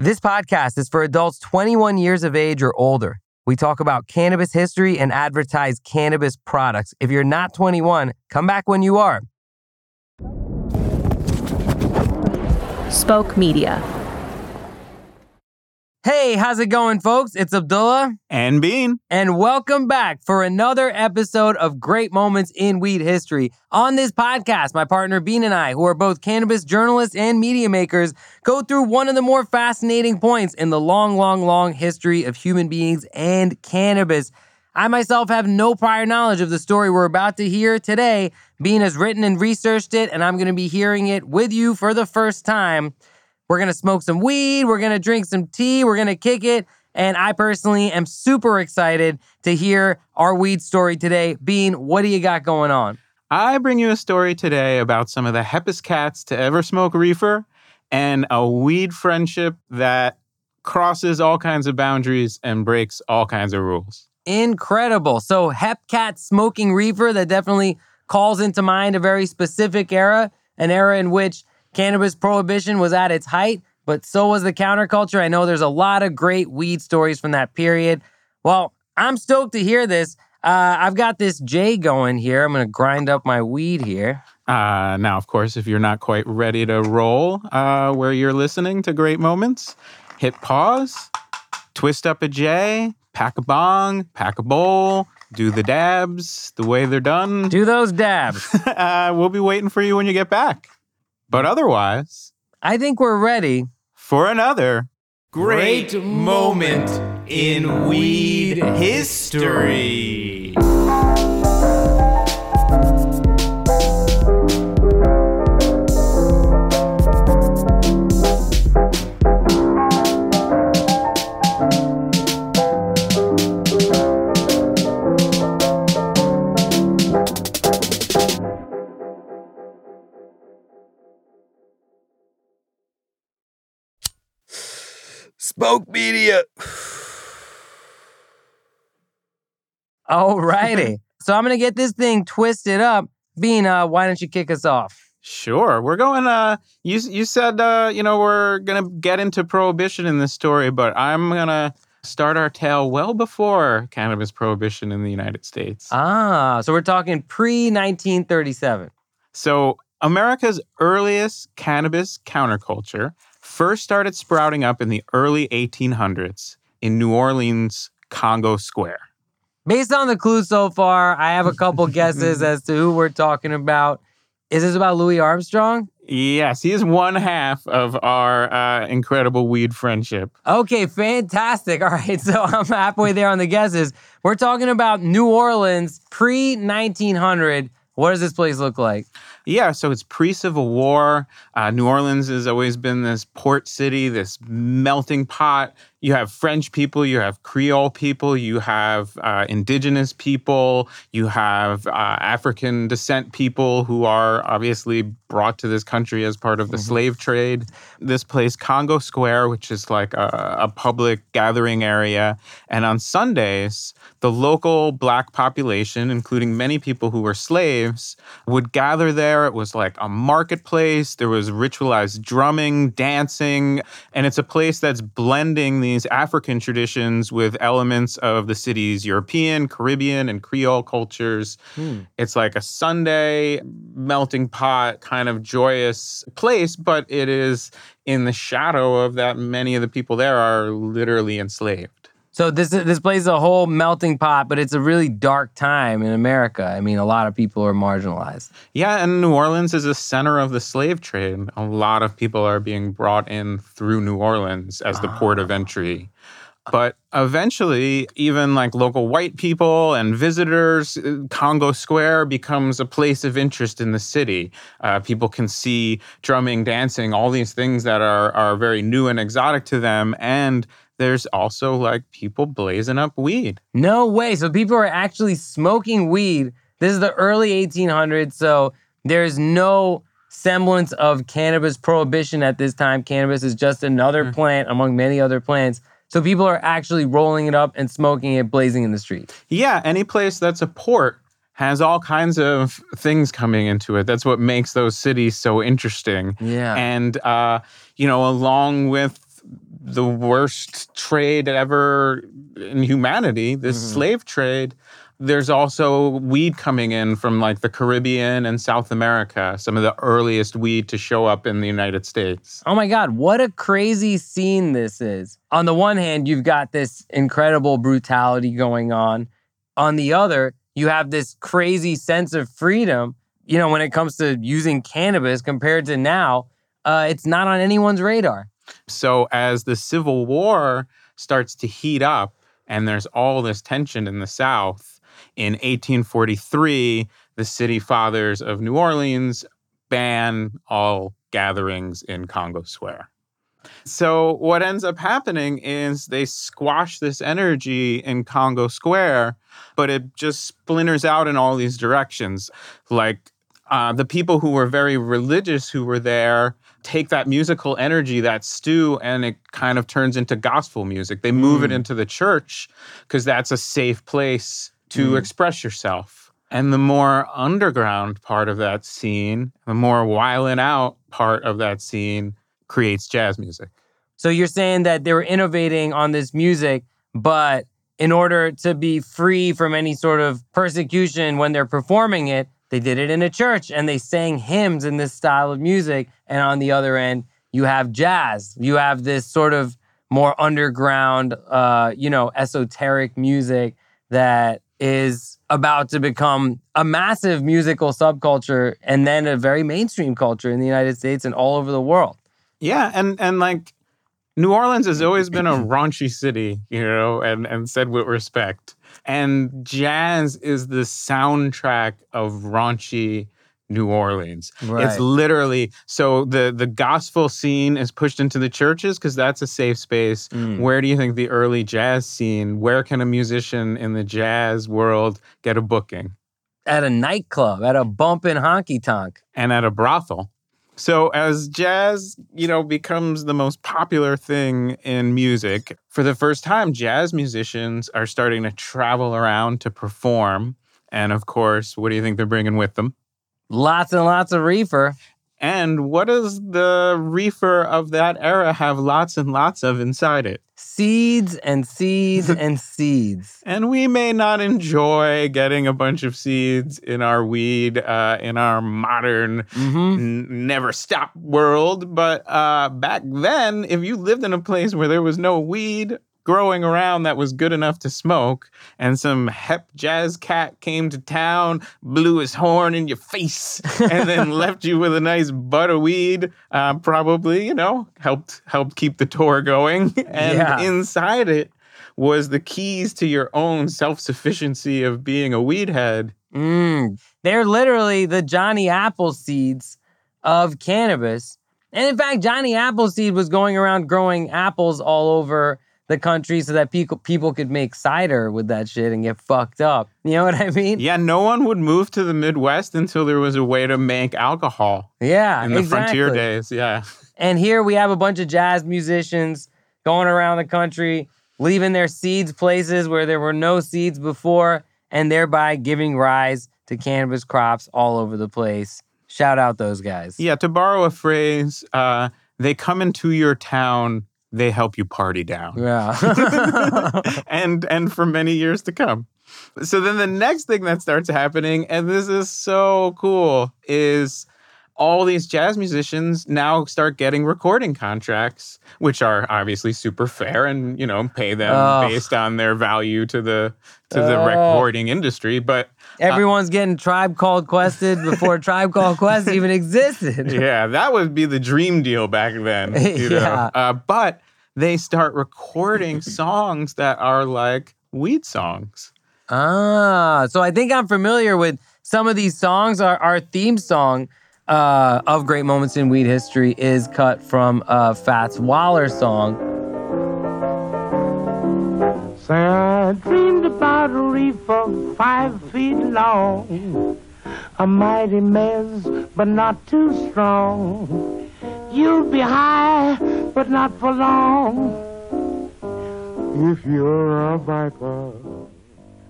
This podcast is for adults 21 years of age or older. We talk about cannabis history and advertise cannabis products. If you're not 21, come back when you are. Spoke Media. Hey, how's it going, folks? It's Abdullah. And Bean. And welcome back for another episode of Great Moments in Weed History. On this podcast, my partner Bean and I, who are both cannabis journalists and media makers, go through one of the more fascinating points in the long, long, long history of human beings and cannabis. I myself have no prior knowledge of the story we're about to hear today. Bean has written and researched it, and I'm going to be hearing it with you for the first time. We're going to smoke some weed. We're going to drink some tea. We're going to kick it. And I personally am super excited to hear our weed story today. Bean, what do you got going on? I bring you a story today about some of the heppest cats to ever smoke reefer and a weed friendship that crosses all kinds of boundaries and breaks all kinds of rules. Incredible. So, hep cat smoking reefer, that definitely calls into mind a very specific era, an era in which Cannabis prohibition was at its height, but so was the counterculture. I know there's a lot of great weed stories from that period. Well, I'm stoked to hear this. Uh, I've got this J going here. I'm going to grind up my weed here. Uh, now, of course, if you're not quite ready to roll uh, where you're listening to great moments, hit pause, twist up a J, pack a bong, pack a bowl, do the dabs the way they're done. Do those dabs. uh, we'll be waiting for you when you get back. But otherwise, I think we're ready for another great moment in weed history. Spoke Media. All righty. so I'm gonna get this thing twisted up. Bean, uh, why don't you kick us off? Sure. We're going uh you you said uh you know we're going to get into prohibition in this story, but I'm going to start our tale well before cannabis prohibition in the United States. Ah, so we're talking pre-1937. So America's earliest cannabis counterculture first started sprouting up in the early 1800s in New Orleans, Congo Square. Based on the clues so far, I have a couple guesses as to who we're talking about. Is this about Louis Armstrong? Yes, he is one half of our uh, incredible weed friendship. Okay, fantastic. All right, so I'm halfway there on the guesses. We're talking about New Orleans pre 1900. What does this place look like? Yeah, so it's pre Civil War. Uh, New Orleans has always been this port city, this melting pot. You have French people, you have Creole people, you have uh, indigenous people, you have uh, African descent people who are obviously brought to this country as part of the mm-hmm. slave trade. This place, Congo Square, which is like a, a public gathering area. And on Sundays, the local black population, including many people who were slaves, would gather there. It was like a marketplace. There was ritualized drumming, dancing, and it's a place that's blending these African traditions with elements of the city's European, Caribbean, and Creole cultures. Hmm. It's like a Sunday melting pot, kind of joyous place, but it is in the shadow of that many of the people there are literally enslaved. So this this place is a whole melting pot, but it's a really dark time in America. I mean, a lot of people are marginalized. Yeah, and New Orleans is a center of the slave trade. A lot of people are being brought in through New Orleans as the port of ah. entry. But eventually, even like local white people and visitors, uh, Congo Square becomes a place of interest in the city. Uh, people can see drumming, dancing, all these things that are, are very new and exotic to them. And there's also like people blazing up weed. No way. So people are actually smoking weed. This is the early 1800s. So there's no semblance of cannabis prohibition at this time. Cannabis is just another mm. plant among many other plants. So people are actually rolling it up and smoking it, blazing in the street. Yeah, any place that's a port has all kinds of things coming into it. That's what makes those cities so interesting. Yeah. And, uh, you know, along with the worst trade ever in humanity, this Mhm. slave trade. There's also weed coming in from like the Caribbean and South America, some of the earliest weed to show up in the United States. Oh my God, what a crazy scene this is. On the one hand, you've got this incredible brutality going on. On the other, you have this crazy sense of freedom. You know, when it comes to using cannabis compared to now, uh, it's not on anyone's radar. So as the Civil War starts to heat up and there's all this tension in the South, in 1843, the city fathers of New Orleans ban all gatherings in Congo Square. So what ends up happening is they squash this energy in Congo Square, but it just splinters out in all these directions. Like uh, the people who were very religious who were there take that musical energy, that stew, and it kind of turns into gospel music. They move it Mm. into the church because that's a safe place to Mm. express yourself. And the more underground part of that scene, the more wiling out part of that scene creates jazz music. So you're saying that they were innovating on this music, but in order to be free from any sort of persecution when they're performing it, they did it in a church and they sang hymns in this style of music. And on the other end, you have jazz. You have this sort of more underground, uh, you know, esoteric music that is about to become a massive musical subculture and then a very mainstream culture in the United States and all over the world. Yeah, and and like New Orleans has always been a raunchy city, you know, and and said with respect. And jazz is the soundtrack of raunchy New Orleans. It's literally so the the gospel scene is pushed into the churches because that's a safe space. Mm. Where do you think the early jazz scene? Where can a musician in the jazz world get a booking? at a nightclub, at a bumpin' honky tonk. and at a brothel. So as jazz, you know, becomes the most popular thing in music, for the first time jazz musicians are starting to travel around to perform. And of course, what do you think they're bringing with them? Lots and lots of reefer. And what does the reefer of that era have lots and lots of inside it? Seeds and seeds and seeds. And we may not enjoy getting a bunch of seeds in our weed, uh, in our modern hmm n- never stop world. But uh, back then, if you lived in a place where there was no weed growing around that was good enough to smoke, and some hep jazz cat came to town, blew his horn in your face, and then left you with a nice butt of weed, uh, probably you know helped helped keep the tour going. And Yeah. inside it was the keys to your own self sufficiency of being a weed head. Mm. They're literally the Johnny Appleseeds of cannabis. And in fact, Johnny Appleseed was going around growing apples all over the country so that people people could make cider with that shit and get fucked up. You know what I mean? Yeah, no one would move to the Midwest until there was a way to make alcohol Yeah, in the exactly. frontier days. Yeah. And here we have a bunch of jazz musicians going around the country, leaving their seeds places where there were no seeds before, and thereby giving rise to cannabis crops all over the place. Shout out those guys. Yeah, to borrow a phrase, uh, they come into your town, they help you party down. Yeah. and and for many years to come. So then the next thing that starts happening, and this is so cool, is all these jazz musicians now start getting recording contracts, which are obviously super fair and you know pay them based on their value to the to the recording industry. But Everyone's getting Tribe Called Quested before Tribe Called Quest even existed. yeah, that would be the dream deal back then. You know? Yeah. uh, but they start recording songs that are like weed songs. Ah, so I think I'm familiar with some of these songs. Our, our theme song uh, of Great Moments in Weed History is cut from a Fats Waller song. Say I dreamed about a reefer five feet long, a mighty mess, but not too strong. You'll be high, but not for long. If you're a viper.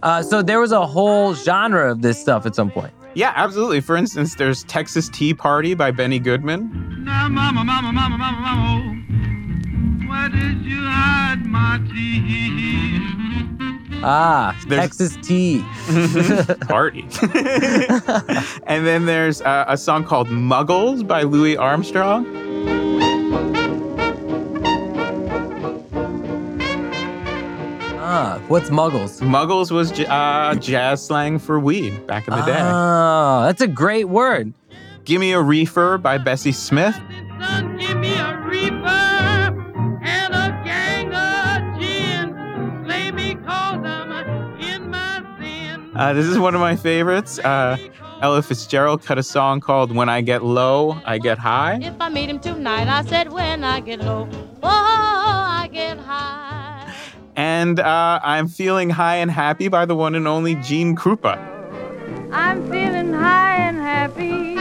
Uh, so there was a whole genre of this stuff at some point. Yeah, absolutely. For instance, there's Texas Tea Party by Benny Goodman. Now, mama, mama, mama, mama, mama, Where did you hide my teeth? Ah, There's- Texas tea. Party. and then there's uh, a song called Muggles by Louis Armstrong. Ah, what's muggles? Muggles was j- uh, jazz slang for weed back in the day. Oh, that's a great word. Give Me a Reefer by Bessie Smith. Uh, this is one of my favorites. Uh, Ella Fitzgerald cut a song called When I Get Low, I Get High. If I meet him tonight, I said when I get low, oh, I get high. And uh, I'm Feeling High and Happy by the one and only Gene Krupa. I'm feeling high and happy.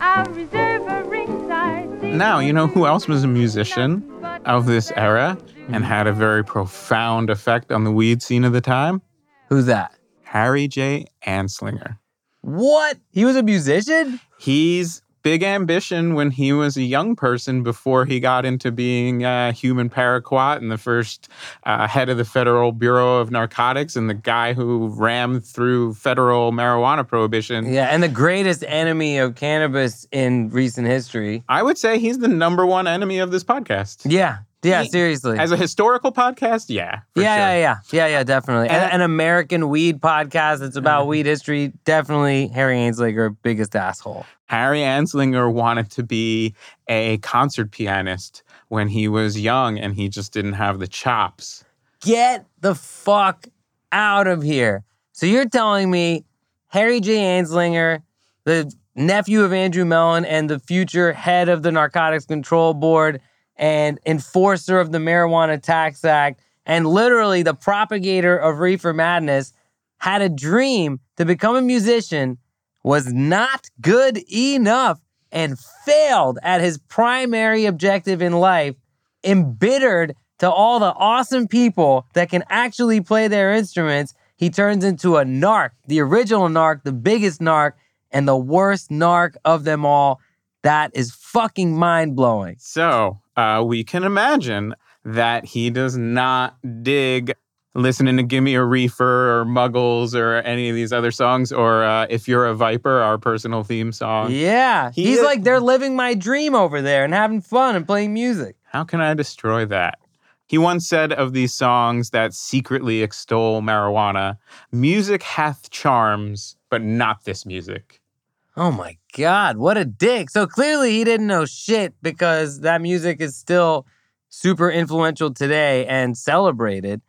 I'll reserve a ringside seat. Now, you know who else was a musician of this era and had a very profound effect on the weed scene of the time? Who's that? Harry J. Anslinger. What? He was a musician? He's big ambition when he was a young person before he got into being a human paraquat and the first uh, head of the Federal Bureau of Narcotics and the guy who rammed through federal marijuana prohibition. Yeah, and the greatest enemy of cannabis in recent history. I would say he's the number one enemy of this podcast. Yeah, yeah, seriously. As a historical podcast, yeah. yeah, sure. yeah, yeah, yeah, yeah, definitely. And- And, an American weed podcast that's about mm-hmm. weed history. Definitely Harry Anslinger, biggest asshole. Harry Anslinger wanted to be a concert pianist when he was young and he just didn't have the chops. Get the fuck out of here. So you're telling me Harry J. Anslinger, the nephew of Andrew Mellon and the future head of the Narcotics Control Board and enforcer of the Marijuana Tax Act, and literally the propagator of reefer madness, had a dream to become a musician, was not good enough, and failed at his primary objective in life, embittered to all the awesome people that can actually play their instruments, he turns into a narc, the original narc, the biggest narc, and the worst narc of them all. That is fucking mind blowing. So uh, we can imagine that he does not dig listening to Gimme a Reefer or Muggles or any of these other songs, or uh, If You're a Viper, our personal theme song. Yeah. He He's is- like, they're living my dream over there and having fun and playing music. How can I destroy that? He once said of these songs that secretly extol marijuana music hath charms, but not this music. Oh my God, what a dick. So clearly he didn't know shit because that music is still super influential today and celebrated.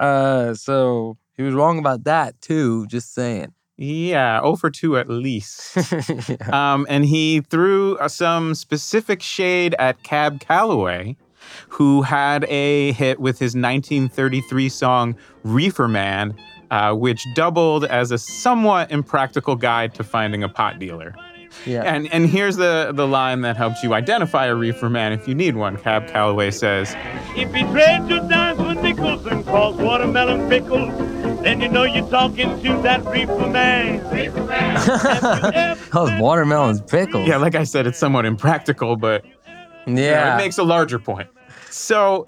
Uh, so he was wrong about that too, just saying. Yeah, 0 for 2 at least. Yeah. Um, and he threw uh, some specific shade at Cab Calloway, who had a hit with his 1933 song Reefer Man, uh, which doubled as a somewhat impractical guide to finding a pot dealer. yeah. And and here's the, the line that helps you identify a reefer man if you need one. Cab Calloway says, If he trades your dimes for nickels and calls watermelon pickles, then you know you're talking to that reefer man. Reefer man. Those watermelons pickles. Yeah, like I said, it's somewhat impractical, but you know, Yeah. it makes a larger point. So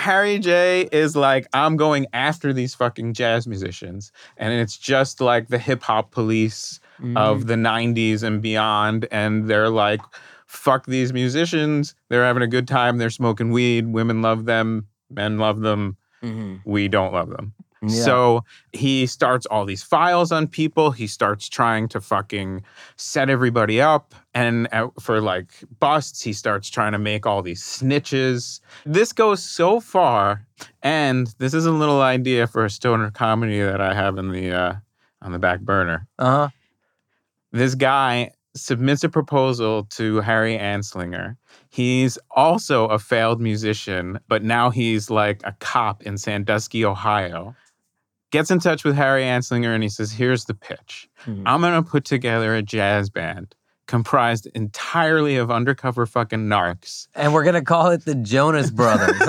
Harry J is like, I'm going after these fucking jazz musicians. And it's just like the hip hop police Mm-hmm. of the 90s and beyond. And they're like, fuck these musicians. They're having a good time. They're smoking weed. Women love them. Men love them. Mhm. We don't love them. Yeah. So he starts all these files on people. He starts trying to fucking set everybody up. And uh, for like busts, he starts trying to make all these snitches. This goes so far. And this is a little idea for a stoner comedy that I have in the uh, on the back burner. uh-huh. This guy submits a proposal to Harry Anslinger. He's also a failed musician, but now he's like a cop in Sandusky, Ohio. Gets in touch with Harry Anslinger and he says, Here's the pitch. Mhm. I'm going to put together a jazz band comprised entirely of undercover fucking narcs. And we're gonna call it the Jonas Brothers.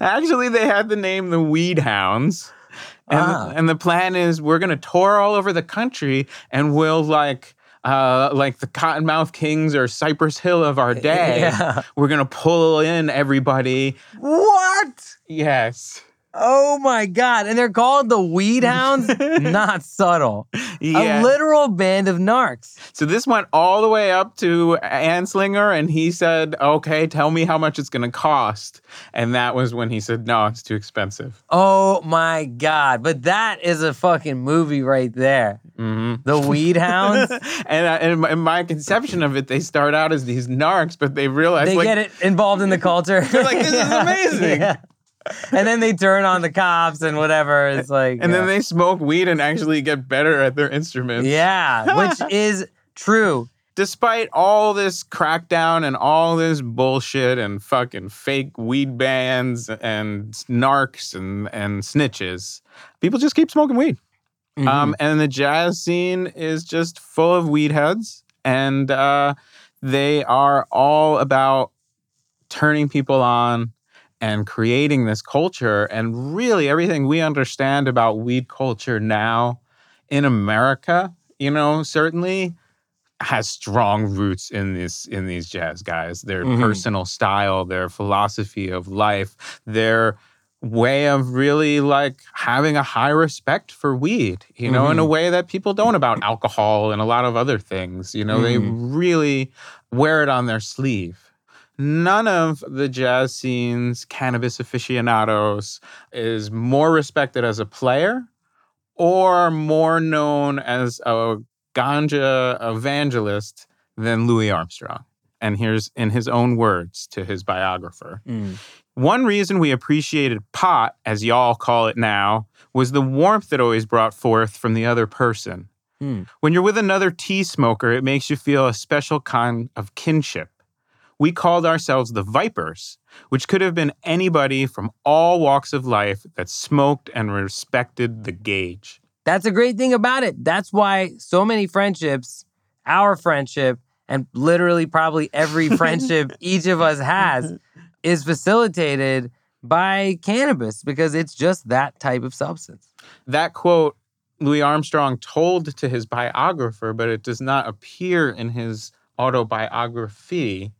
Actually, they had the name the Weed Hounds. And, Ah. and the plan is we're going to tour all over the country and we'll like uh, like the Kottonmouth Kings or Cypress Hill of our day. Yeah. We're gonna pull in everybody. What? Yes. Oh my god! And they're called the Weed Hounds. Not subtle. Yeah. A literal band of narcs. So this went all the way up to Anslinger, and he said, "Okay, tell me how much it's going to cost." And that was when he said, "No, it's too expensive." Oh my god! But that is a fucking movie right there. hmm The Weed Hounds. and, my- in my conception of it, they start out as these narcs, but they realize they like, get it involved in the culture. They're like, "This is amazing." Yeah. And then they turn on the cops and whatever. It's like, and yeah. then they smoke weed and actually get better at their instruments. yeah, which is true. Despite all this crackdown and all this bullshit and fucking fake weed bans and narcs and, and snitches, people just keep smoking weed. Mm-hmm. Um, and the jazz scene is just full of weed heads, and uh, they are all about turning people on and creating this culture. And really, everything we understand about weed culture now in America, you know, certainly has strong roots in this in these jazz guys. Their Mhm. personal style, their philosophy of life, their way of really like having a high respect for weed, you know, in a way that people don't about alcohol and a lot of other things. You know, they really wear it on their sleeve. None of the jazz scene's cannabis aficionados is more respected as a player or more known as a ganja evangelist than Louis Armstrong. And here's in his own words to his biographer. Mm. One reason we appreciated pot, as y'all call it now, was the warmth it always brought forth from the other person. Hmm. When you're with another tea smoker, it makes you feel a special kind of kinship. We called ourselves the Vipers, which could have been anybody from all walks of life that smoked and respected the gauge. That's a great thing about it. That's why so many friendships, our friendship, and literally probably every friendship each of us has, is facilitated by cannabis because it's just that type of substance. That quote Louis Armstrong told to his biographer, but it does not appear in his autobiography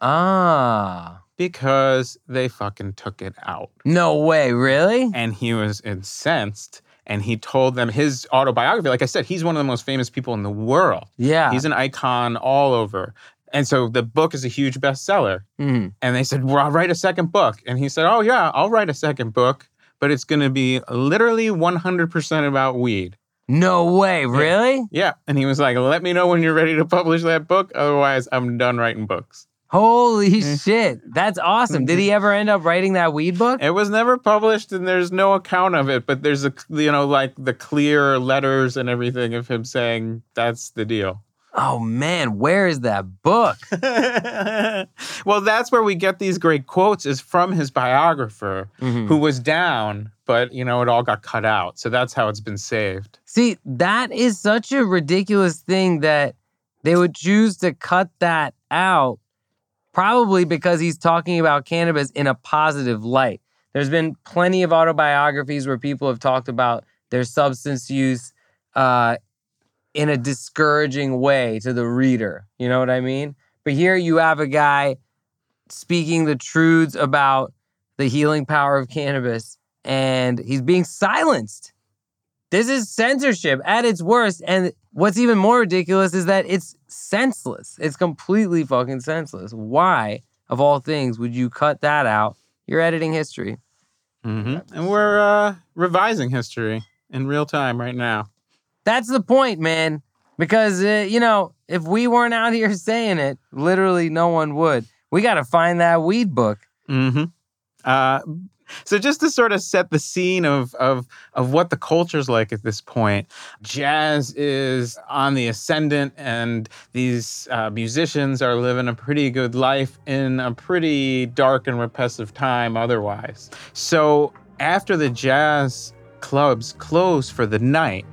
Ah, because they fucking took it out. no way, really? And he was incensed and he told them his autobiography. Like I said, he's one of the most famous people in the world. Yeah. He's an icon all over. And so the book is a huge bestseller. Mhm. And they said, Well, I'll write a second book. And he said, Oh, yeah, I'll write a second book, but it's going to be literally 100% about weed. No way, really? Yeah. And he was like, Let me know when you're ready to publish that book. Otherwise, I'm done writing books. Holy shit. That's awesome. Did he ever end up writing that weed book? It was never published and there's no account of it, but there's a, you know, like the clear letters and everything of him saying that's the deal. Oh man, where is that book? well, that's where we get these great quotes is from his biographer Mhm. who was down, but you know, it all got cut out. So that's how it's been saved. See, that is such a ridiculous thing that they would choose to cut that out, probably because he's talking about cannabis in a positive light. There's been plenty of autobiographies where people have talked about their substance use uh, in a discouraging way to the reader. You know what I mean? But here you have a guy speaking the truths about the healing power of cannabis, and he's being silenced. This is censorship at its worst. And what's even more ridiculous is that it's senseless. It's completely fucking senseless. Why, of all things, would you cut that out? You're editing history. And we're uh, revising history in real time right now. That's the point, man. Because, uh, you know, if we weren't out here saying it, literally no one would. We got to find that weed book. hmm Uh, so just to sort of set the scene of of of what the culture's like at this point, jazz is on the ascendant, and these uh, musicians are living a pretty good life in a pretty dark and repressive time otherwise. So after the jazz clubs close for the night,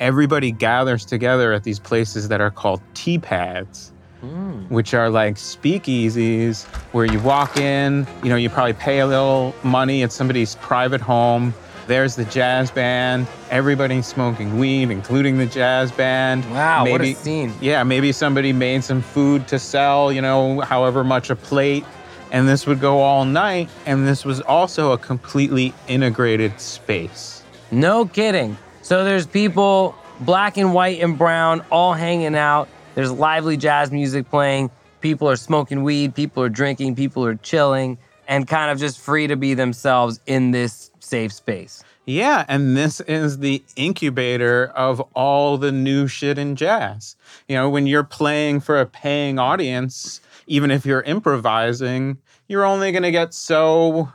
everybody gathers together at these places that are called tea pads Mm. which are like speakeasies where you walk in, you know, you probably pay a little money at somebody's private home. There's the jazz band. Everybody's smoking weed, including the jazz band. Wow, what a scene. Yeah, maybe somebody made some food to sell, you know, however much a plate. And this would go all night. And this was also a completely integrated space. No kidding. So there's people, black and white and brown, all hanging out. There's lively jazz music playing. People are smoking weed. People are drinking. People are chilling and kind of just free to be themselves in this safe space. Yeah, and this is the incubator of all the new shit in jazz. You know, when you're playing for a paying audience, even if you're improvising, you're only going to get so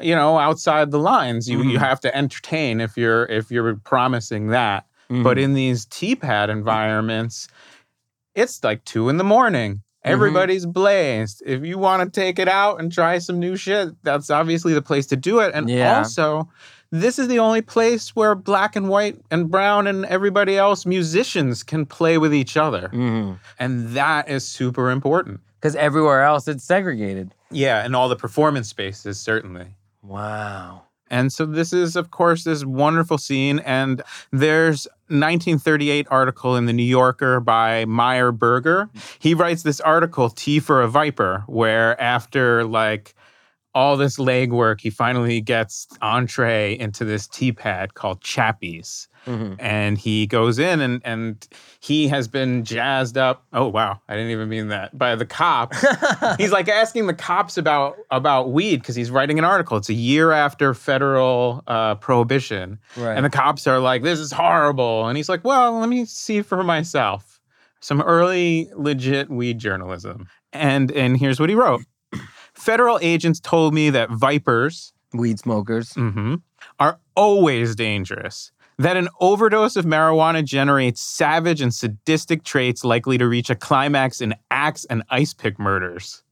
you know outside the lines. You you mm-hmm. have to entertain if you're if you're promising that. But mm-hmm. in these tea pad environments, it's like 2 in the morning. Everybody's blazed. If you want to take it out and try some new shit, that's obviously the place to do it. And Yeah. also, this is the only place where black and white and brown and everybody else musicians can play with each other. Mm-hmm. And that is super important. Because everywhere else it's segregated. Yeah, and all the performance spaces, certainly. Wow. And so this is, of course, this wonderful scene. And there's 1938 article in the New Yorker by Meyer Berger. He writes this article, Tea for a Viper, where after like all this legwork, he finally gets entree into this tea pad called Chappie's. And he goes in and and he has been jazzed up. Oh wow, I didn't even mean that. By the cops. he's like asking the cops about about weed because he's writing an article. It's a year after federal uh, prohibition, Right. and the cops are like, "This is horrible," and he's like, "Well, let me see for myself." Some early legit weed journalism, and and here's what he wrote: Federal agents told me that vipers Weed smokers. mhm, are always dangerous. That an overdose of marijuana generates savage and sadistic traits likely to reach a climax in axe and ice pick murders.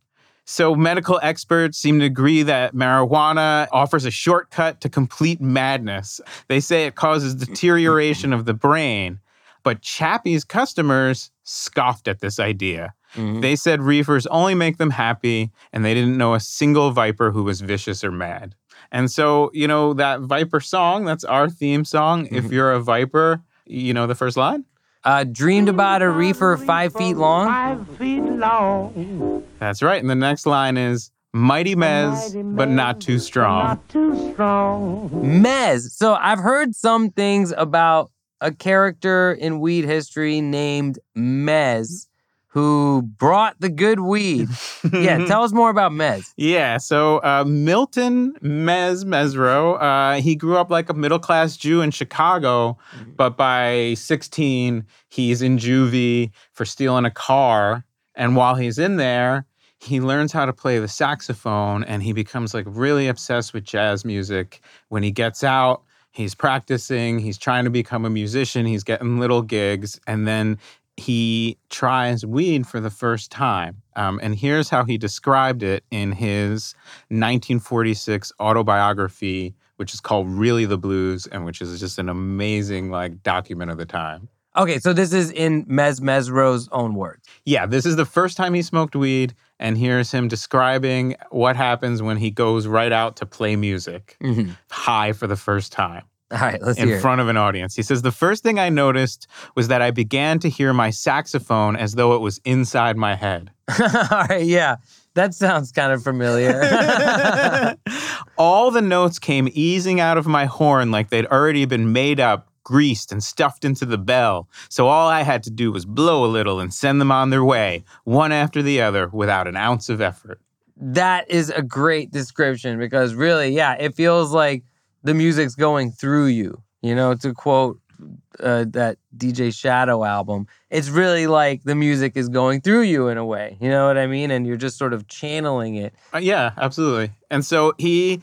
So, medical experts seem to agree that marijuana offers a shortcut to complete madness. They say it causes deterioration of the brain. But Chappie's customers scoffed at this idea. They said reefers only make them happy, and they didn't know a single viper who was vicious or mad. And so, you know, that Viper song, that's our theme song. If you're a Viper, you know the first line? Uh, dreamed about a reefer five feet long. Five feet long. That's right. And the next line is Mighty Mezz, but not too strong. Not too strong. Mezz. So I've heard some things about a character in weed history named Mezz who brought the good weed. yeah, tell us more about Mezz. Yeah, so uh, Milton Mezz Mezzrow, uh, he grew up like a middle class Jew in Chicago, but by 16, he's in juvie for stealing a car. And while he's in there, he learns how to play the saxophone and he becomes like really obsessed with jazz music. When he gets out, he's practicing, he's trying to become a musician, he's getting little gigs, and then he tries weed for the first time. Um, and here's how he described it in his 1946 autobiography, which is called Really the Blues, and which is just an amazing like document of the time. Okay, so this is in Mezz Mezzrow's own words. Yeah, this is the first time he smoked weed, and here's him describing what happens when he goes right out to play music, high for the first time. All right, let's in front of an audience. He says, The first thing I noticed was that I began to hear my saxophone as though it was inside my head. All right, yeah, that sounds kind of familiar. All the notes came easing out of my horn like they'd already been made up, greased, and stuffed into the bell. So all I had to do was blow a little and send them on their way, one after the other, without an ounce of effort. that is a great description because really, yeah, it feels like the music's going through you. You know, to quote uh, that DJ Shadow album, it's really like the music is going through you in a way. You know what I mean? And you're just sort of channeling it. Uh, yeah, absolutely. And so he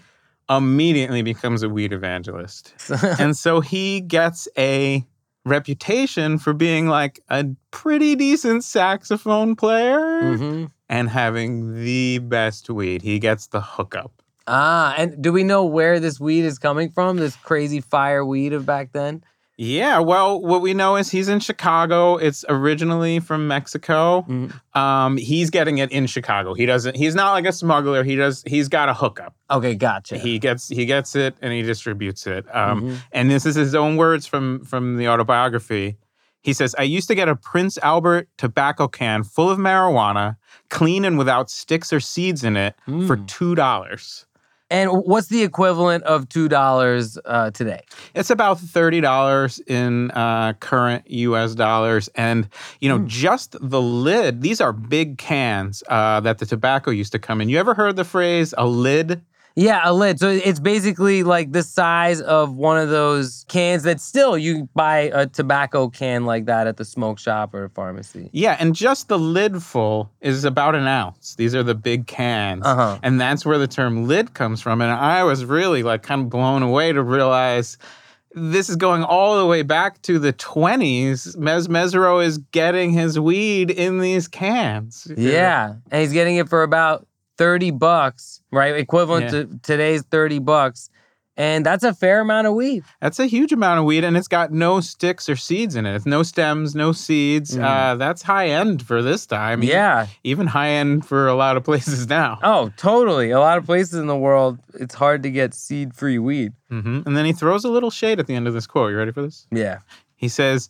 immediately becomes a weed evangelist. and so he gets a reputation for being like a pretty decent saxophone player Mhm. and having the best weed. He gets the hookup. Ah, and do we know where this weed is coming from? This crazy fire weed of back then? Yeah, well, what we know is he's in Chicago. It's originally from Mexico. Mhm. Um, he's getting it in Chicago. He doesn't. He's not like a smuggler. He does. He's got a hookup. Okay, gotcha. He gets. He gets it and he distributes it. Um, Mhm. and this is his own words from from the autobiography. He says, "I used to get a Prince Albert tobacco can full of marijuana, clean and without sticks or seeds in it, for Mm. two dollars. And what's the equivalent of two dollars uh, today? It's about thirty dollars in uh, current U.S. dollars, and you know, just the lid. These are big cans uh, that the tobacco used to come in. You ever heard the phrase "a lid"? Yeah, a lid. So it's basically like the size of one of those cans that still you buy a tobacco can like that at the smoke shop or a pharmacy. Yeah, and just the lid full is about an ounce. These are the big cans. Uh-huh. And that's where the term lid comes from. And I was really like kind of blown away to realize this is going all the way back to the 20s. Mezz Mezzrow is getting his weed in these cans. Yeah. And he's getting it for about 30 bucks, right? Equivalent Yeah. to today's 30 bucks. And that's a fair amount of weed. That's a huge amount of weed, and it's got no sticks or seeds in it. It's no stems, no seeds. Uh, that's high end for this time. Mm. Yeah. Even high end for a lot of places now. Oh, totally. A lot of places in the world, it's hard to get seed free weed. hmm And then he throws a little shade at the end of this quote. You ready for this? Yeah. He says,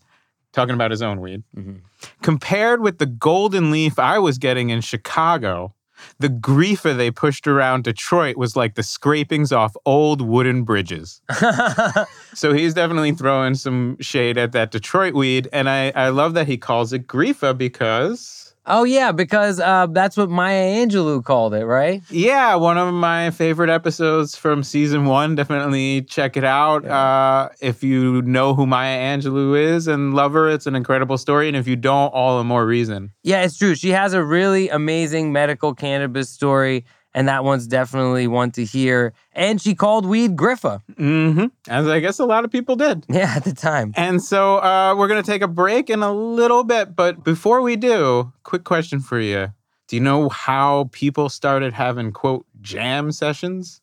talking about his own weed, Mhm. compared with the golden leaf I was getting in Chicago, the griefer they pushed around Detroit was like the scrapings off old wooden bridges. so he's definitely throwing some shade at that Detroit weed. And I, I love that he calls it griefer because. Oh, yeah, because uh, that's what Maya Angelou called it, right? Yeah, one of my favorite episodes from season one. Definitely check it out. Uh, if you know who Maya Angelou is and love her, it's an incredible story. And if you don't, all the more reason. Yeah, it's true. She has a really amazing medical cannabis story, and that one's definitely one to hear. And she called weed Griffa. hmm As I guess a lot of people did. Yeah, at the time. And so uh, we're going to take a break in a little bit. But before we do, quick question for you. Do you know how people started having, quote, jam sessions?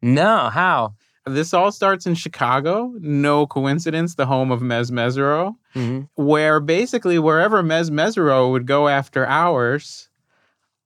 No, how? This all starts in Chicago. No coincidence, the home of Mezz Mezzrow. Mhm. where basically wherever Mezz Mezzrow would go after hours,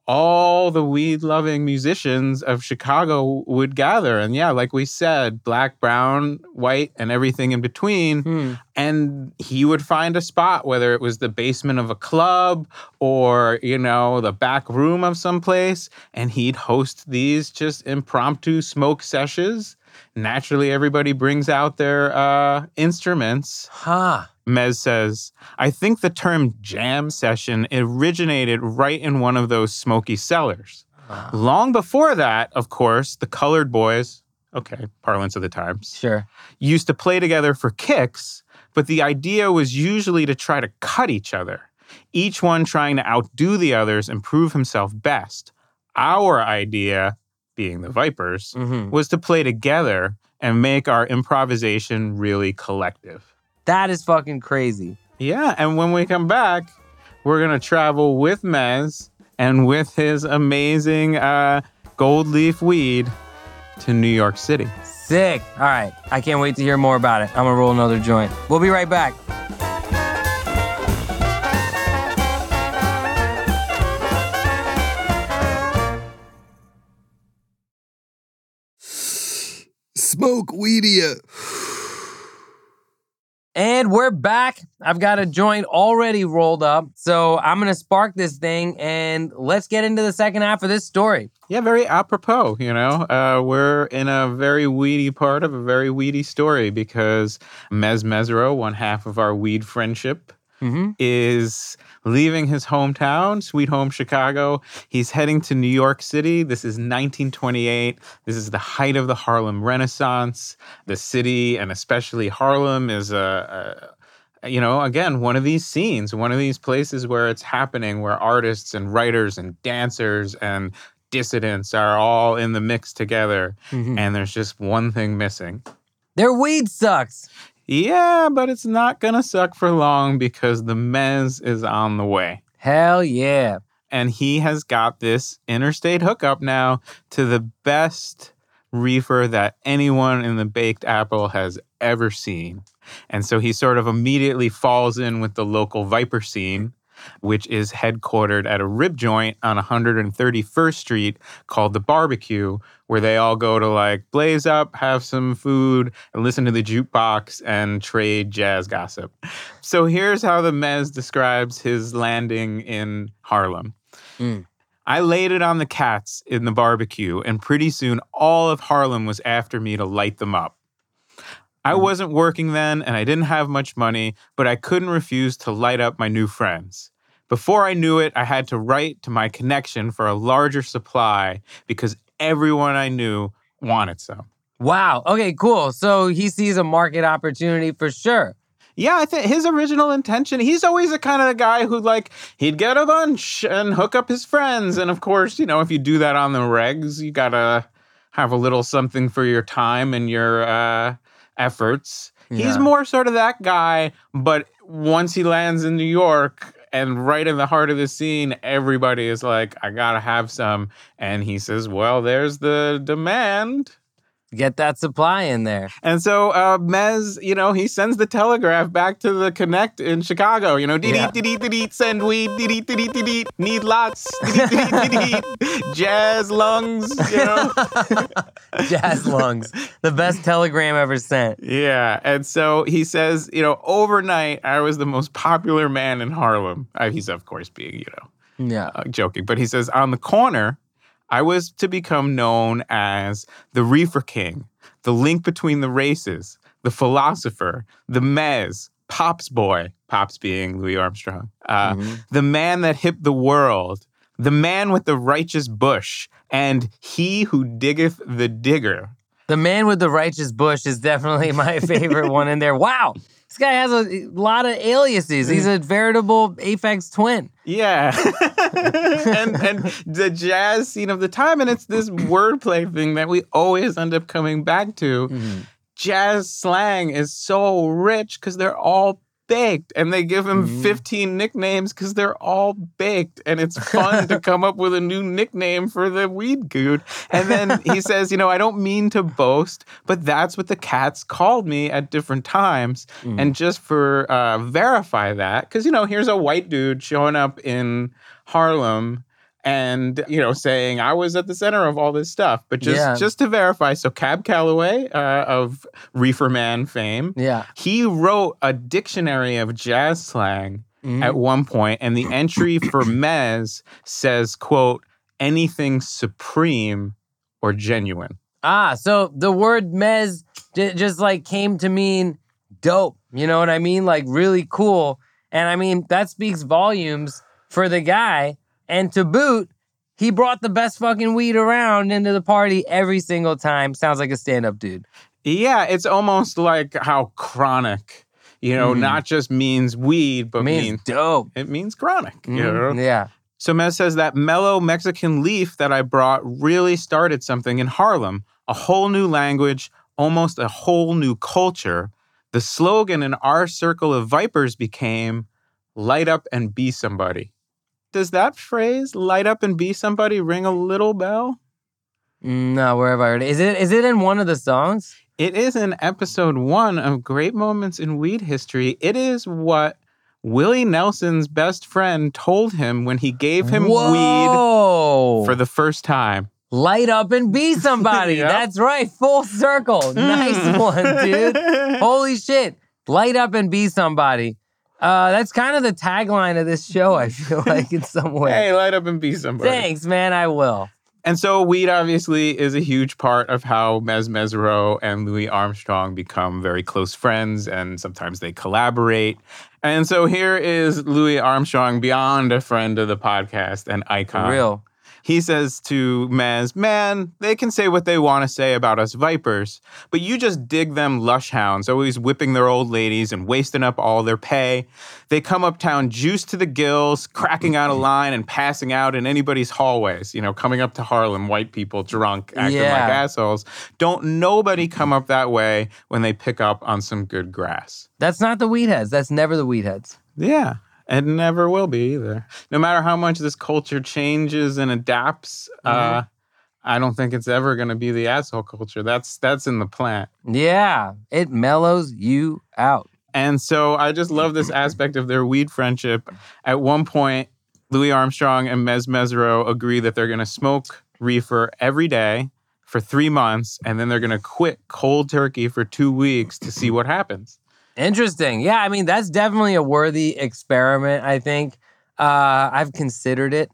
all the weed loving musicians of Chicago would gather. And yeah, like we said, black, brown, white, and everything in between. Hmm. And he would find a spot, whether it was the basement of a club or, you know, the back room of some place, and he'd host these just impromptu smoke sessions. Naturally, everybody brings out their uh, instruments. Huh. Mezz says, I think the term jam session originated right in one of those smoky cellars. Long before that, of course, the colored boys, okay, parlance of the times, Sure. used to play together for kicks, but the idea was usually to try to cut each other, each one trying to outdo the others and prove himself best. Our idea, being the Vipers, Mhm. was to play together and make our improvisation really collective. That is fucking crazy. Yeah, and when we come back, we're gonna travel with Mezz and with his amazing uh, gold leaf weed to New York City. Sick. All right. I can't wait to hear more about it. I'm going to roll another joint. We'll be right back. Smoke Weedia. And we're back. I've got a joint already rolled up. So I'm going to spark this thing and let's get into the second half of this story. Yeah, very apropos, you know. Uh, we're in a very weedy part of a very weedy story because Mezz Mezzrow, one half of our weed friendship, Mm-hmm. is leaving his hometown, sweet home Chicago. He's heading to New York City. This is 1928. This is the height of the Harlem Renaissance. The city, and especially Harlem, is a, a you know, again, one of these scenes, one of these places where it's happening, where artists and writers and dancers and dissidents are all in the mix together. Mhm. And there's just one thing missing. Their weed sucks. Yeah, but it's not gonna suck for long because the Mezz is on the way. Hell yeah. And he has got this interstate hookup now to the best reefer that anyone in the baked apple has ever seen. And so he sort of immediately falls in with the local Viper scene, which is headquartered at a rib joint on 131st Street called The Barbecue, where they all go to like blaze up, have some food, and listen to the jukebox and trade jazz gossip. So here's how the Mezz describes his landing in Harlem. Hmm. I laid it on the cats in the barbecue, and pretty soon all of Harlem was after me to light them up. I wasn't working then, and I didn't have much money, but I couldn't refuse to light up my new friends. Before I knew it, I had to write to my connection for a larger supply because everyone I knew wanted some. Wow. Okay, cool. So he sees a market opportunity for sure. Yeah, I think his original intention, he's always the kind of guy who, like, he'd get a bunch and hook up his friends. And of course, you know, if you do that on the regs, you gotta have a little something for your time and your uh, efforts. He's more sort of that guy, but once he lands in New York and right in the heart of the scene, everybody is like, I gotta have some. And he says, Well, there's the demand. Get that supply in there. And so uh, Mezz, you know, he sends the telegraph back to the Connect in Chicago. You know, dee dee dee dee dee send weed, dee dee dee dee dee need lots, dee dee dee dee dee jazz lungs. You know, Jazz lungs. The best telegram ever sent. yeah. And so he says, you know, overnight I was the most popular man in Harlem. Uh, he's of course being, you know, Yeah. uh, joking, but he says on the corner, I was to become known as the Reefer King, the link between the races, the philosopher, the Mezz, Pop's boy, Pop's being Louis Armstrong, uh, the man that hipped the world, the man with the righteous bush, and he who diggeth the digger. The man with the righteous bush is definitely my favorite one in there. Wow. This guy has a lot of aliases. He's a veritable Aphex twin. Yeah. and and the jazz scene of the time, and it's this wordplay thing that we always end up coming back to. Mm-hmm. Jazz slang is so rich because they're all baked and they give him 15 nicknames because they're all baked and it's fun to come up with a new nickname for the weed dude and then he says you know i don't mean to boast but that's what the cats called me at different times. And just for uh, verify that because you know here's a white dude showing up in harlem and you know saying i was at the center of all this stuff but just Yeah. just to verify so cab calloway uh, of reefer man fame Yeah. he wrote a dictionary of jazz slang Mhm. at one point and the entry for mezz says quote anything supreme or genuine Ah, so the word mezz j- just like came to mean dope. You know what I mean? Like really cool. And I mean, that speaks volumes for the guy. And to boot, he brought the best fucking weed around into the party every single time. Sounds like a stand up dude. yeah it's almost like how chronic you know Mhm. not just means weed but means means dope. it means chronic you Mhm. know? Yeah. So Mezz says that mellow Mexican leaf that I brought really started something in Harlem, a whole new language, almost a whole new culture. The slogan in our circle of vipers became light up and be somebody. Does that phrase, light up and be somebody, ring a little bell? No, where have I heard it? Is it is it in one of the songs? It is in episode one of Great Moments in Weed History. It is what Willie Nelson's best friend told him when he gave him weed for the first time. light up and be somebody. Yep. That's right. Full circle. Nice Mm. one, dude. Holy shit. Light up and be somebody. Uh, that's kind of the tagline of this show, I feel like, in some way. Hey, light up and be somebody. Thanks, man. I will. And so, weed obviously is a huge part of how Mezz Mezzrow and Louis Armstrong become very close friends, and sometimes they collaborate. And so, here is Louis Armstrong, beyond a friend of the podcast and For icon. real. He says to Mezz, Man, they can say what they want to say about us vipers, but you just dig them lush hounds, always whipping their old ladies and wasting up all their pay. They come uptown juiced to the gills, cracking out a line and passing out in anybody's hallways, you know, coming up to Harlem, white people drunk, acting Yeah. like assholes. Don't nobody come up that way when they pick up on some good grass. That's not the weed heads. That's never the weed heads. Yeah. And never will be either. No matter how much this culture changes and adapts, uh, I don't think it's ever going to be the asshole culture. That's that's in the plant. Yeah, it mellows you out. And so I just love this aspect of their weed friendship. At one point, Louis Armstrong and Mezz Mezzrow agree that they're going to smoke reefer every day for three months, and then they're going to quit cold turkey for two weeks to see what happens. Interesting. Yeah, I mean that's definitely a worthy experiment. I think uh, I've considered it.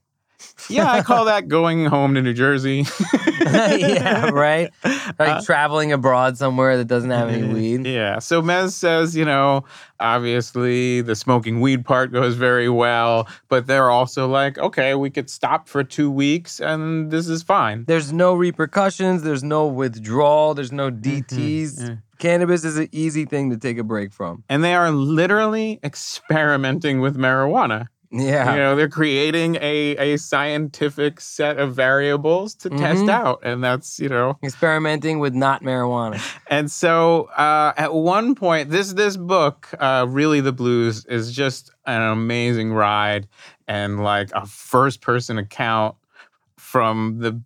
Yeah, I call that going home to New Jersey. yeah, right. Like traveling abroad somewhere that doesn't have any weed. Yeah. So Mezz says, you know, obviously the smoking weed part goes very well, but they're also like, okay, we could stop for two weeks and this is fine. There's no repercussions. There's no withdrawal. There's no Mm-hmm. Cannabis is an easy thing to take a break from. And they are literally experimenting with marijuana. Yeah. You know, they're creating a, a scientific set of variables to test Mhm. out. And that's, you know, Experimenting with not marijuana. And so uh, at one point, this this book, uh, really the blues, is just an amazing ride and like a first person account from the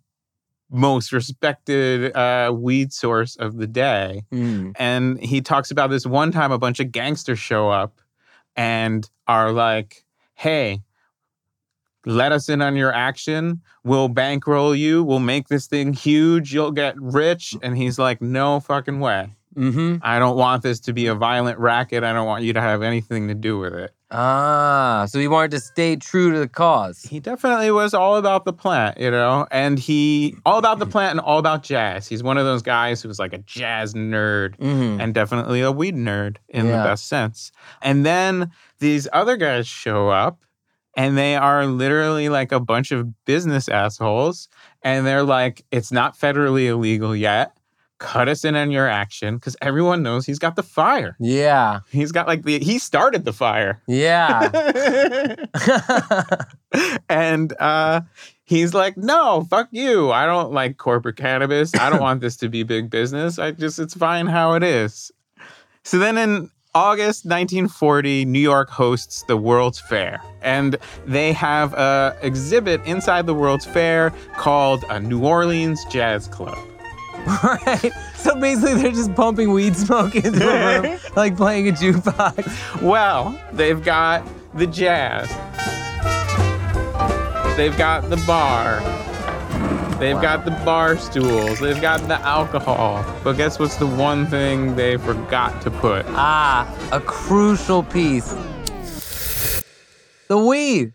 most respected uh, weed source of the day. Mm. And he talks about this one time a bunch of gangsters show up and are like, "Hey." Let us in on your action. We'll bankroll you. We'll make this thing huge. You'll get rich. And he's like, no fucking way. Mm-hmm. I don't want this to be a violent racket. I don't want you to have anything to do with it. Ah, so he wanted to stay true to the cause. He definitely was all about the plant, you know, and he all about the plant and all about jazz. He's one of those guys who's like a jazz nerd Mhm. and definitely a weed nerd in Yeah. the best sense. And then these other guys show up and they are literally like a bunch of business assholes and they're like it's not federally illegal yet. Cut us in on your action because everyone knows he's got the fire. Yeah. He's got like the he started the fire. Yeah. and uh he's like, "No, fuck you. I don't like corporate cannabis. I don't want this to be big business. I just it's fine how it is." So then in August 1940, New York hosts the World's Fair, and they have a exhibit inside the World's Fair called a New Orleans Jazz Club. right. So basically, they're just pumping weed smoke into a room, like playing a jukebox. Well, they've got the jazz. They've got the bar. They've got the bar stools. They've got the alcohol. But guess what's the one thing they forgot to put? Ah, a crucial piece. The weed.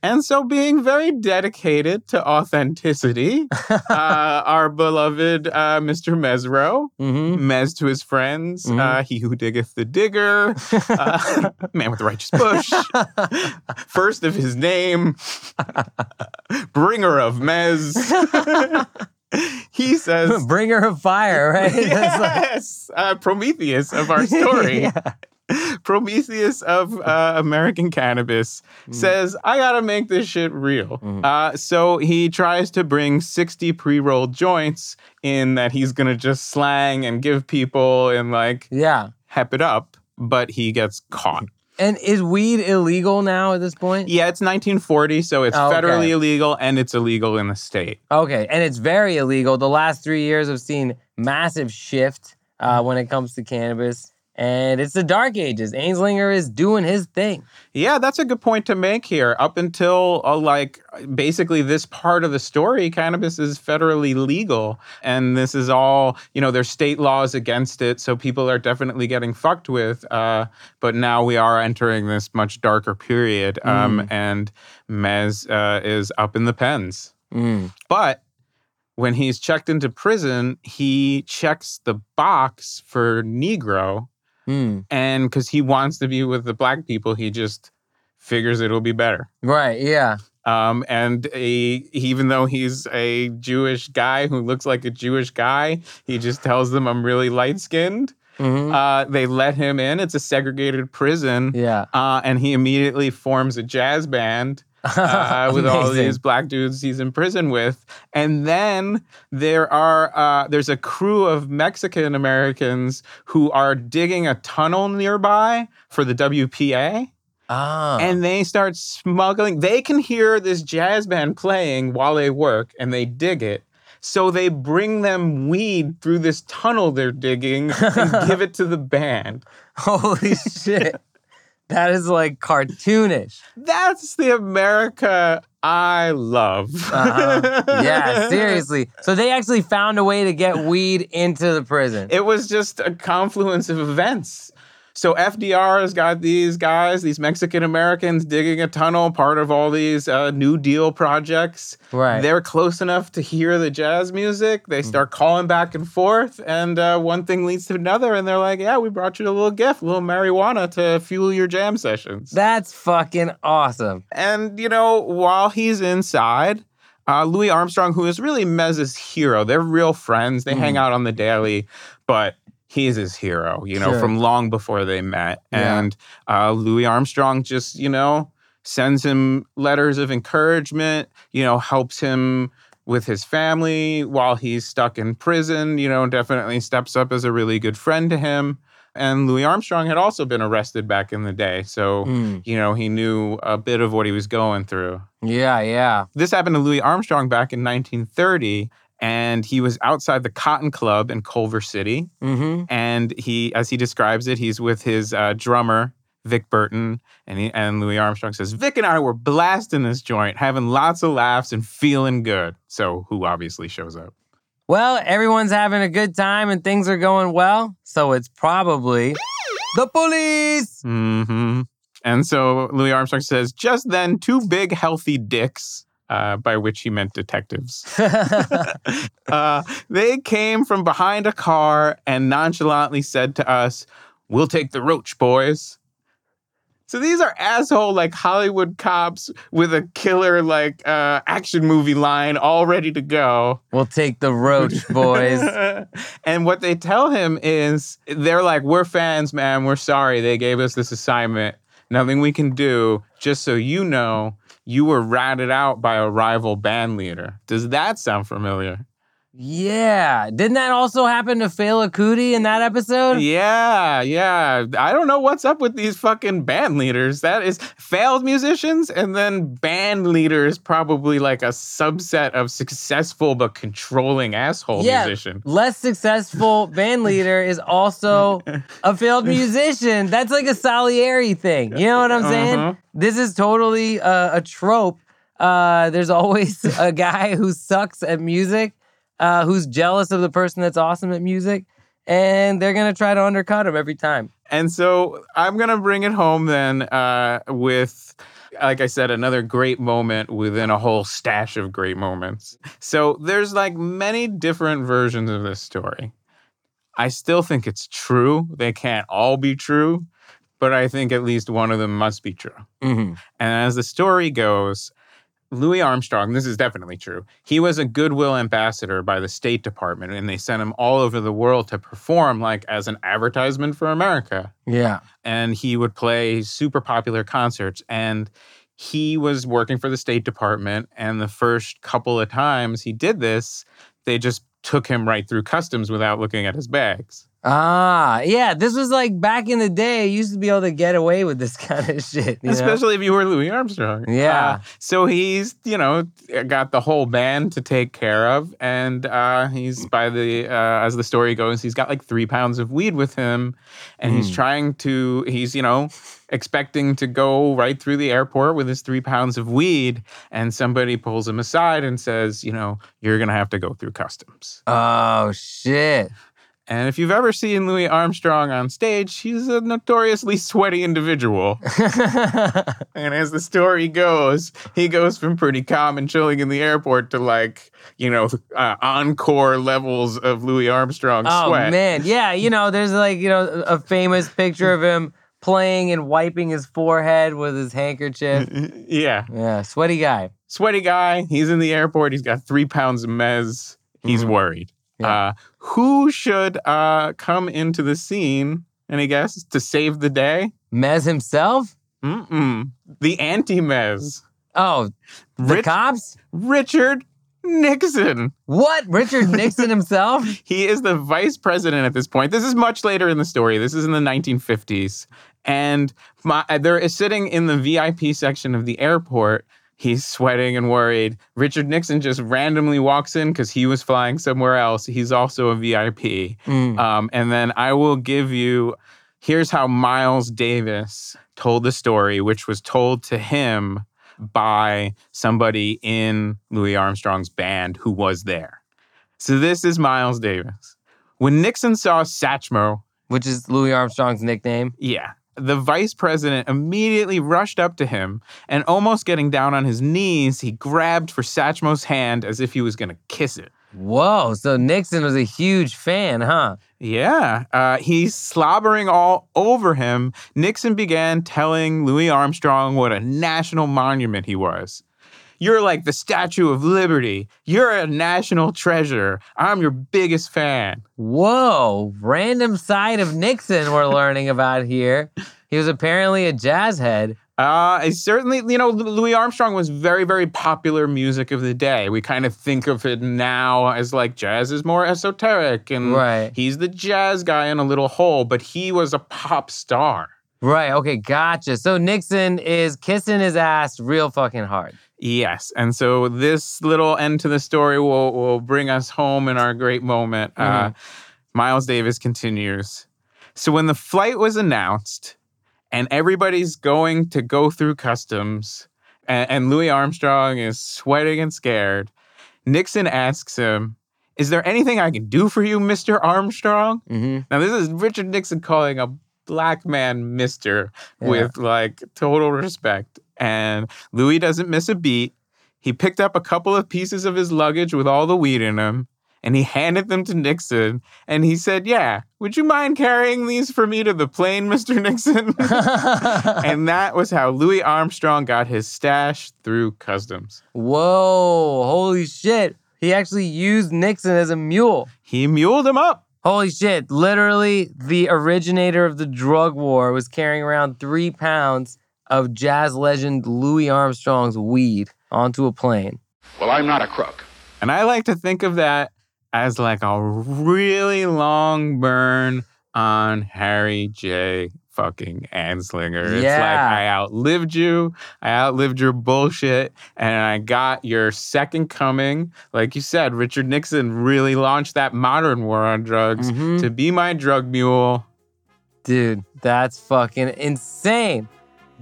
And so, being very dedicated to authenticity, uh, our beloved uh, Mr. Mezzrow, Mm-hmm. Mezz to his friends, uh, he who diggeth the digger, uh, man with the righteous bush, first of his name, bringer of Mezz. he says, Bringer of fire, right? That's like- yes, uh, Prometheus of our story. Yeah. Prometheus of uh, American cannabis says, I gotta make this shit real. Uh, so he tries to bring 60 pre rolled joints in that he's gonna just slang and give people and like yeah. hep it up, but he gets caught. And is weed illegal now at this point? Yeah, it's 1940, so it's Oh, okay. federally illegal and it's illegal in the state. Okay, and it's very illegal. The last three years, I've seen massive shift uh, when it comes to cannabis, and it's the dark ages. Anslinger is doing his thing. Yeah, that's a good point to make here. Up until uh, like basically this part of the story, cannabis is federally legal. And this is all, you know, there's state laws against it. So people are definitely getting fucked with. Uh, but now we are entering this much darker period. Um, And Mezz uh, is up in the pens. Mm. But when he's checked into prison, he checks the box for Negro Mm. and because he wants to be with the black people, he just figures it'll be better. Right, yeah. Um, and a, even though he's a Jewish guy who looks like a Jewish guy, he just tells them, "I'm really light skinned." Mhm. Uh, they let him in. It's a segregated prison, Yeah. uh, and he immediately forms a jazz band uh, with all these black dudes he's in prison with. And then there are uh, there's a crew of Mexican Americans who are digging a tunnel nearby for the WPA. Ah. And they start smuggling. They can hear this jazz band playing while they work, and they dig it. So they bring them weed through this tunnel they're digging and give it to the band. Holy shit. That is like cartoonish. That's the America I love. Uh-huh. Yeah, seriously. So they actually found a way to get weed into the prison. It was just a confluence of events. So FDR has got these guys, these Mexican Americans digging a tunnel, part of all these uh, New Deal projects. Right. They're close enough to hear the jazz music. They start calling back and forth, and uh, one thing leads to another. And they're like, "Yeah, we brought you a little gift, a little marijuana to fuel your jam sessions." That's fucking awesome. And, you know, while he's inside, uh, Louis Armstrong, who is really Mezz's hero, they're real friends. They hang out on the daily, but he's his hero, you know, Sure. from long before they met. Yeah. And uh, Louis Armstrong just, you know, sends him letters of encouragement, you know, helps him with his family while he's stuck in prison, you know, definitely steps up as a really good friend to him. And Louis Armstrong had also been arrested back in the day. So, Mm. you know, he knew a bit of what he was going through. Yeah, yeah. This happened to Louis Armstrong back in 1930, and he was outside the Cotton Club in Culver City. Mm-hmm. And he, as he describes it, he's with his uh, drummer, Vic Berton. And, he, and Louis Armstrong says, Vic and I were blasting this joint, having lots of laughs and feeling good. So, who obviously shows up? Well, everyone's having a good time and things are going well, so it's probably the police. hmm And so Louis Armstrong says, just then, two big, healthy dicks, uh, by which he meant detectives. uh, they came from behind a car and nonchalantly said to us, We'll take the roach, boys. So these are asshole like Hollywood cops with a killer like uh, action movie line all ready to go. we'll take the roach, boys. and what they tell him is they're like, We're fans, man. We're sorry. They gave us this assignment. Nothing we can do. Just so you know, you were ratted out by a rival band leader. Does that sound familiar? Yeah. Didn't that also happen to Fela Kuti in that episode? Yeah, yeah. I don't know what's up with these fucking band leaders. That is failed musicians, and then band leaders, probably like a subset of successful but controlling asshole Yeah. musician. Less successful band leader is also a failed musician. That's like a Salieri thing. You know what I'm saying? Uh-huh. This is totally uh, a trope. Uh, there's always a guy who sucks at music, uh, who's jealous of the person that's awesome at music, and they're gonna try to undercut him every time. And so I'm going to bring it home then uh, with, like I said, another great moment within a whole stash of great moments. So there's like many different versions of this story. I still think it's true. They can't all be true, but I think at least one of them must be true. Mm-hmm. And as the story goes, Louis Armstrong, this is definitely true. He was a goodwill ambassador by the State Department, and they sent him all over the world to perform like as an advertisement for America. Yeah. And he would play super popular concerts. And he was working for the State Department. And the first couple of times he did this, they just took him right through customs without looking at his bags. Ah, yeah. This was like back in the day. You used to be able to get away with this kind of shit. you know? especially if you were Louis Armstrong. Yeah. Uh, so he's, you know, got the whole band to take care of, and uh, he's by the uh, as the story goes, he's got like three pounds of weed with him, and he's Mm. trying to, he's, you know. Expecting to go right through the airport with his three pounds of weed, and somebody pulls him aside and says, You know, you're gonna have to go through customs. Oh shit. And if you've ever seen Louis Armstrong on stage, he's a notoriously sweaty individual. And as the story goes, he goes from pretty calm and chilling in the airport to like, you know, uh, encore levels of Louis Armstrong Oh sweat. man, yeah. You know, there's like you know a famous picture of him playing and wiping his forehead with his handkerchief. Yeah. Yeah, sweaty guy. Sweaty guy. He's in the airport. He's got three pounds of mezz. He's Mhm. worried. Yeah. Uh, who should uh, come into the scene, any guess, to save the day? Mezz himself? Mm-mm. The anti mezz. Oh, the Rich- cops? Richard Nixon. What? Richard Nixon himself? He is the vice president at this point. This is much later in the story. This is in the 1950s. And my, they're sitting in the VIP section of the airport He's sweating and worried. Richard Nixon just randomly walks in because he was flying somewhere else. He's also a VIP. Um, and then I will give you here's how Miles Davis told the story, which was told to him by somebody in Louis Armstrong's band who was there. So this is Miles Davis. When Nixon saw Satchmo, Which is Louis Armstrong's nickname. yeah, the vice president immediately rushed up to him and almost getting down on his knees, he grabbed for Satchmo's hand as if he was going to kiss it. Whoa. So Nixon was a huge fan, huh? Yeah, uh, he's slobbering all over him. Nixon began telling Louis Armstrong what a national monument he was. You're like the Statue of Liberty. You're a national treasure. I'm your biggest fan. Whoa. Random side of Nixon we're learning about here. He was apparently a jazz head. Uh, I certainly, you know, Louis Armstrong was very, very popular music of the day. We kind of think of it now as like jazz is more esoteric and Right. he's the jazz guy in a little hole, but he was a pop star. Right. Okay. Gotcha. So Nixon is kissing his ass real fucking hard. Yes. And so this little end to the story will, will bring us home in our great moment. Uh, Miles Davis continues. So when the flight was announced and everybody's going to go through customs and, and Louis Armstrong is sweating and scared, Nixon asks him, Is there anything I can do for you, Mr. Armstrong? Mm-hmm. Now, this is Richard Nixon calling a black man Mr. with like total respect. And Louis doesn't miss a beat. He picked up a couple of pieces of his luggage with all the weed in them and he handed them to Nixon. And he said, Yeah, would you mind carrying these for me to the plane, Mr. Nixon? and that was how Louis Armstrong got his stash through customs. Whoa. Holy shit. He actually used Nixon as a mule. He muled him up. Holy shit. Literally, the originator of the drug war was carrying around three pounds of jazz legend Louis Armstrong's weed onto a plane. Well, I'm not a crook. And I like to think of that as like a really long burn on Harry J. fucking Anslinger. It's like I outlived you, I outlived your bullshit, and I got your second coming. Like you said, Richard Nixon really launched that modern war on drugs Mhm. to be my drug mule. Dude, that's fucking insane.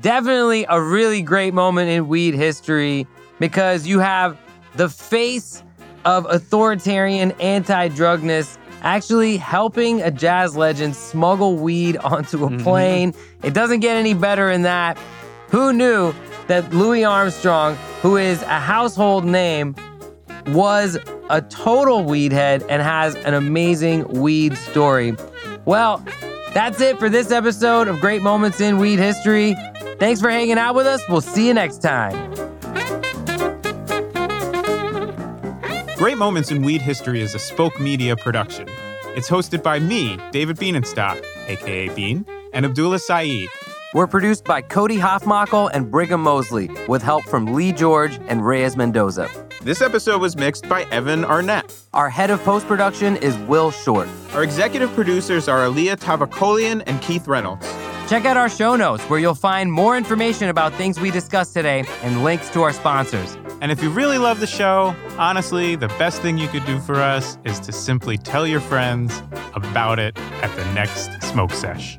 Definitely a really great moment in weed history because you have the face of authoritarian anti drugness actually helping a jazz legend smuggle weed onto a mm-hmm. plane. It doesn't get any better than that. Who knew that Louis Armstrong, who is a household name, was a total weed head and has an amazing weed story. Well, that's it for this episode of Great Moments in Weed History. Thanks for hanging out with us. We'll see you next time. Great Moments in Weed History is a Spoke Media production. It's hosted by me, David Bienenstock, aka Bean, and Abdullah Saeed. We're produced by Cody Hoffmackel and Brigham Mosley with help from Lee George and Reyes Mendoza. This episode was mixed by Evan Arnett. Our head of post production is Will Short. Our executive producers are Alia Tavakolian and Keith Reynolds. Check out our show notes where you'll find more information about things we discussed today and links to our sponsors. And if you really love the show, honestly, the best thing you could do for us is to simply tell your friends about it at the next smoke sesh.